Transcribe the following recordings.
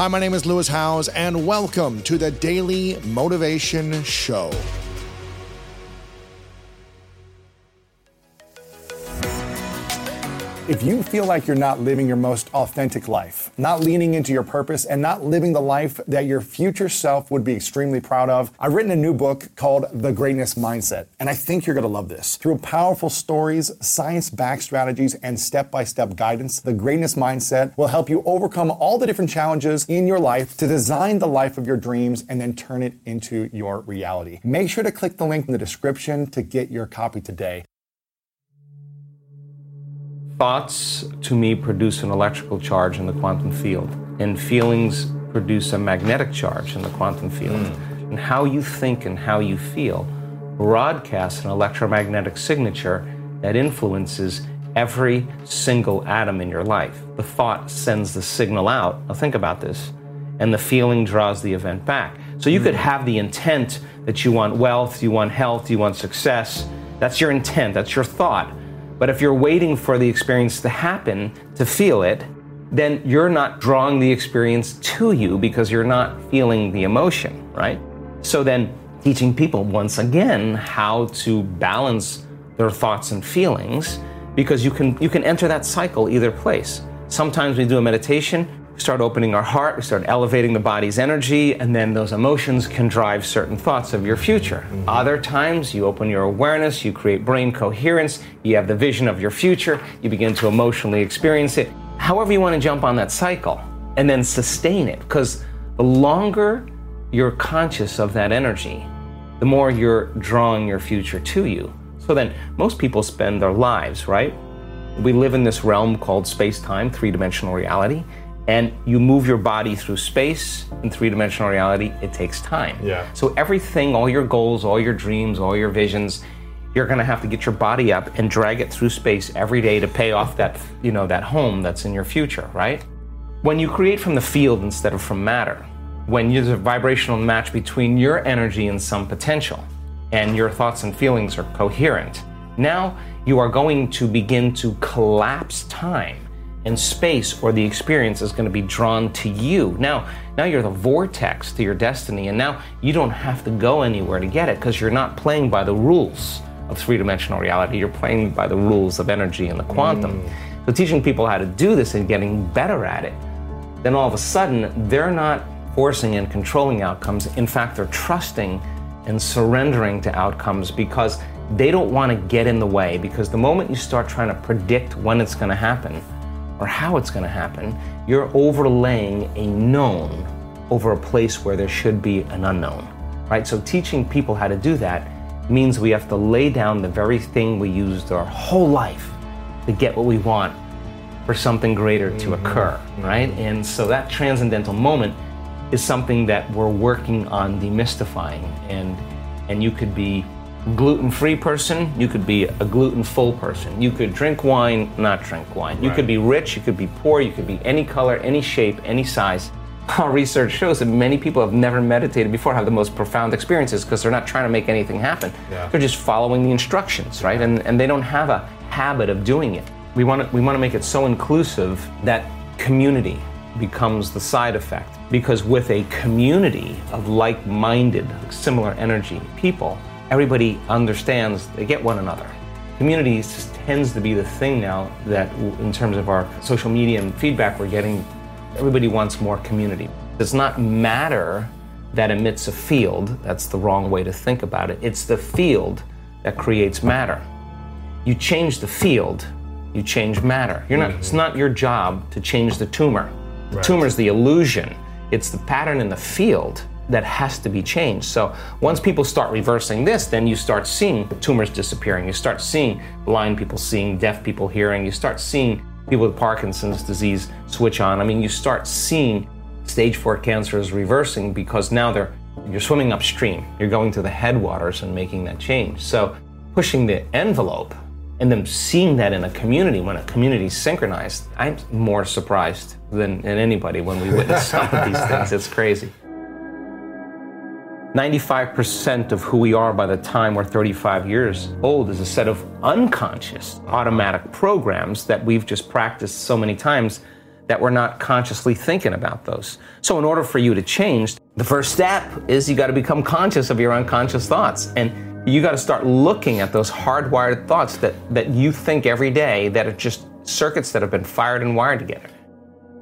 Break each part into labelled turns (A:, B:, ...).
A: Hi, my name is Lewis Howes, and welcome to the Daily Motivation Show. If you feel like you're not living your most authentic life, not leaning into your purpose, and not living the life that your future self would be extremely proud of, I've written a new book called The Greatness Mindset, and I think you're gonna love this. Through powerful stories, science backed strategies, and step by step guidance, The Greatness Mindset will help you overcome all the different challenges in your life to design the life of your dreams and then turn it into your reality. Make sure to click the link in the description to get your copy today.
B: Thoughts to me produce an electrical charge in the quantum field, and feelings produce a magnetic charge in the quantum field. Mm. And how you think and how you feel broadcasts an electromagnetic signature that influences every single atom in your life. The thought sends the signal out. Now, think about this. And the feeling draws the event back. So you mm. could have the intent that you want wealth, you want health, you want success. That's your intent, that's your thought. But if you're waiting for the experience to happen to feel it, then you're not drawing the experience to you because you're not feeling the emotion, right? So then teaching people once again how to balance their thoughts and feelings because you can you can enter that cycle either place. Sometimes we do a meditation, start opening our heart, we start elevating the body's energy, and then those emotions can drive certain thoughts of your future. Mm-hmm. Other times, you open your awareness, you create brain coherence, you have the vision of your future, you begin to emotionally experience it. However, you want to jump on that cycle and then sustain it, because the longer you're conscious of that energy, the more you're drawing your future to you. So then, most people spend their lives, right? We live in this realm called space time, three dimensional reality and you move your body through space in three-dimensional reality it takes time.
C: Yeah.
B: So everything all your goals all your dreams all your visions you're going to have to get your body up and drag it through space every day to pay off that you know that home that's in your future right? When you create from the field instead of from matter when there's a vibrational match between your energy and some potential and your thoughts and feelings are coherent now you are going to begin to collapse time and space or the experience is going to be drawn to you. Now, now you're the vortex to your destiny, and now you don't have to go anywhere to get it because you're not playing by the rules of three-dimensional reality. You're playing by the rules of energy and the quantum. Mm. So teaching people how to do this and getting better at it, then all of a sudden they're not forcing and controlling outcomes. In fact, they're trusting and surrendering to outcomes because they don't want to get in the way because the moment you start trying to predict when it's going to happen, or how it's going to happen, you're overlaying a known over a place where there should be an unknown, right? So teaching people how to do that means we have to lay down the very thing we used our whole life to get what we want for something greater to mm-hmm. occur, right? And so that transcendental moment is something that we're working on demystifying and and you could be gluten-free person, you could be a gluten-full person. You could drink wine, not drink wine. You right. could be rich, you could be poor, you could be any color, any shape, any size. Our research shows that many people have never meditated before have the most profound experiences because they're not trying to make anything happen. Yeah. They're just following the instructions, right? And and they don't have a habit of doing it. We want to we want to make it so inclusive that community becomes the side effect because with a community of like-minded, similar energy people, everybody understands, they get one another. Community tends to be the thing now that, in terms of our social media and feedback we're getting, everybody wants more community. It does not matter that emits a field, that's the wrong way to think about it. It's the field that creates matter. You change the field, you change matter. You're not. It's not your job to change the tumor. The right. tumor is the illusion, it's the pattern in the field that has to be changed. So once people start reversing this, then you start seeing tumors disappearing. You start seeing blind people seeing, deaf people hearing. You start seeing people with Parkinson's disease switch on. I mean, you start seeing stage four cancer is reversing because now they're you're swimming upstream. You're going to the headwaters and making that change. So pushing the envelope and then seeing that in a community when a community synchronized, I'm more surprised than, than anybody when we witness some of these things. It's crazy. 95% of who we are by the time we're 35 years old is a set of unconscious automatic programs that we've just practiced so many times that we're not consciously thinking about those. So, in order for you to change, the first step is you got to become conscious of your unconscious thoughts. And you got to start looking at those hardwired thoughts that, that you think every day that are just circuits that have been fired and wired together.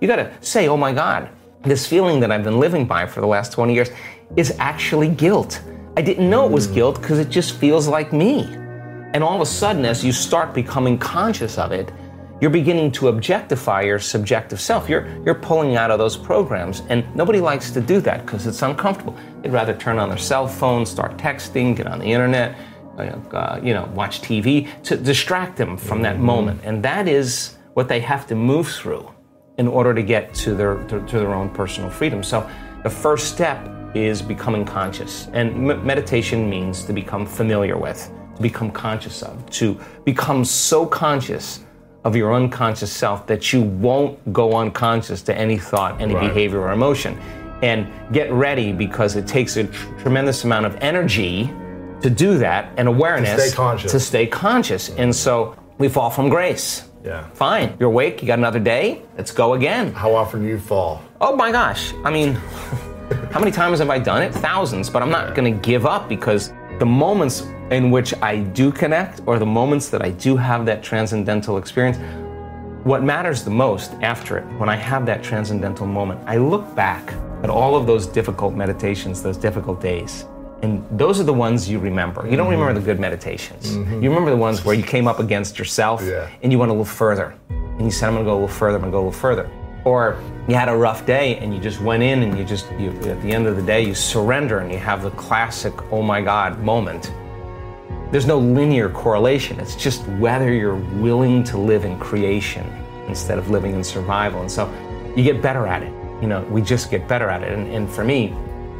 B: You got to say, oh my God, this feeling that I've been living by for the last 20 years is actually guilt. I didn't know it was guilt because it just feels like me. And all of a sudden, as you start becoming conscious of it, you're beginning to objectify your subjective self. You're, you're pulling out of those programs. And nobody likes to do that because it's uncomfortable. They'd rather turn on their cell phone, start texting, get on the internet, uh, you know, watch TV to distract them from that mm-hmm. moment. And that is what they have to move through in order to get to their, to, to their own personal freedom. So the first step is becoming conscious. And m- meditation means to become familiar with, to become conscious of, to become so conscious of your unconscious self that you won't go unconscious to any thought, any right. behavior, or emotion. And get ready because it takes a tr- tremendous amount of energy to do that and awareness
C: to stay conscious.
B: To stay conscious. And so we fall from grace.
C: Yeah.
B: Fine. You're awake. You got another day. Let's go again.
C: How often do you fall?
B: Oh my gosh. I mean, how many times have I done it? Thousands. But I'm not going to give up because the moments in which I do connect or the moments that I do have that transcendental experience, what matters the most after it, when I have that transcendental moment, I look back at all of those difficult meditations, those difficult days. And those are the ones you remember. You don't mm-hmm. remember the good meditations. Mm-hmm. You remember the ones where you came up against yourself
C: yeah.
B: and you went a little further. And you said, I'm gonna go a little further, I'm gonna go a little further. Or you had a rough day and you just went in and you just, you, at the end of the day, you surrender and you have the classic, oh my God moment. There's no linear correlation. It's just whether you're willing to live in creation instead of living in survival. And so you get better at it. You know, we just get better at it. And, and for me,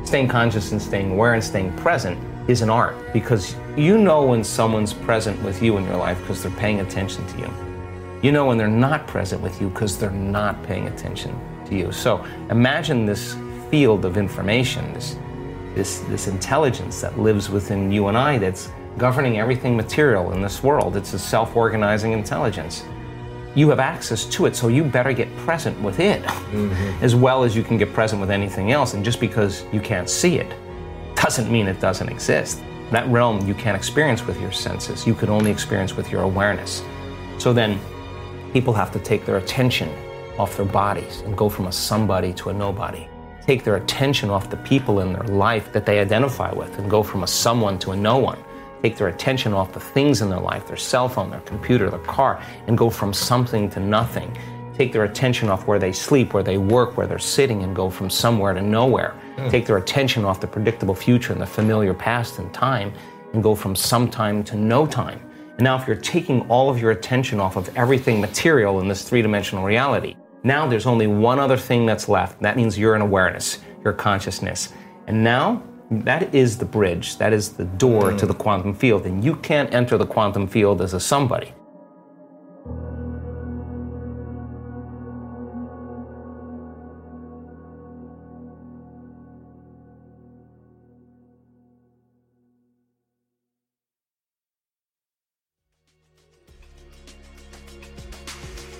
B: staying conscious and staying aware and staying present is an art because you know when someone's present with you in your life because they're paying attention to you. You know when they're not present with you because they're not paying attention to you. So imagine this field of information, this, this, this intelligence that lives within you and I that's governing everything material in this world. It's a self organizing intelligence. You have access to it, so you better get present with it mm-hmm. as well as you can get present with anything else. And just because you can't see it doesn't mean it doesn't exist. That realm you can't experience with your senses, you can only experience with your awareness. So then, people have to take their attention off their bodies and go from a somebody to a nobody. Take their attention off the people in their life that they identify with and go from a someone to a no one. Take their attention off the things in their life, their cell phone, their computer, their car, and go from something to nothing. Take their attention off where they sleep, where they work, where they're sitting, and go from somewhere to nowhere. Mm. Take their attention off the predictable future and the familiar past and time, and go from some time to no time. And now, if you're taking all of your attention off of everything material in this three dimensional reality, now there's only one other thing that's left. That means you're in awareness, your consciousness. And now, that is the bridge, that is the door mm. to the quantum field. And you can't enter the quantum field as a somebody.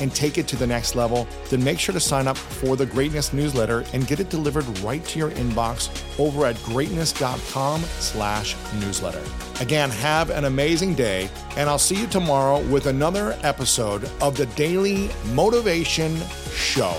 A: and take it to the next level, then make sure to sign up for the Greatness newsletter and get it delivered right to your inbox over at greatness.com slash newsletter. Again, have an amazing day, and I'll see you tomorrow with another episode of the Daily Motivation Show.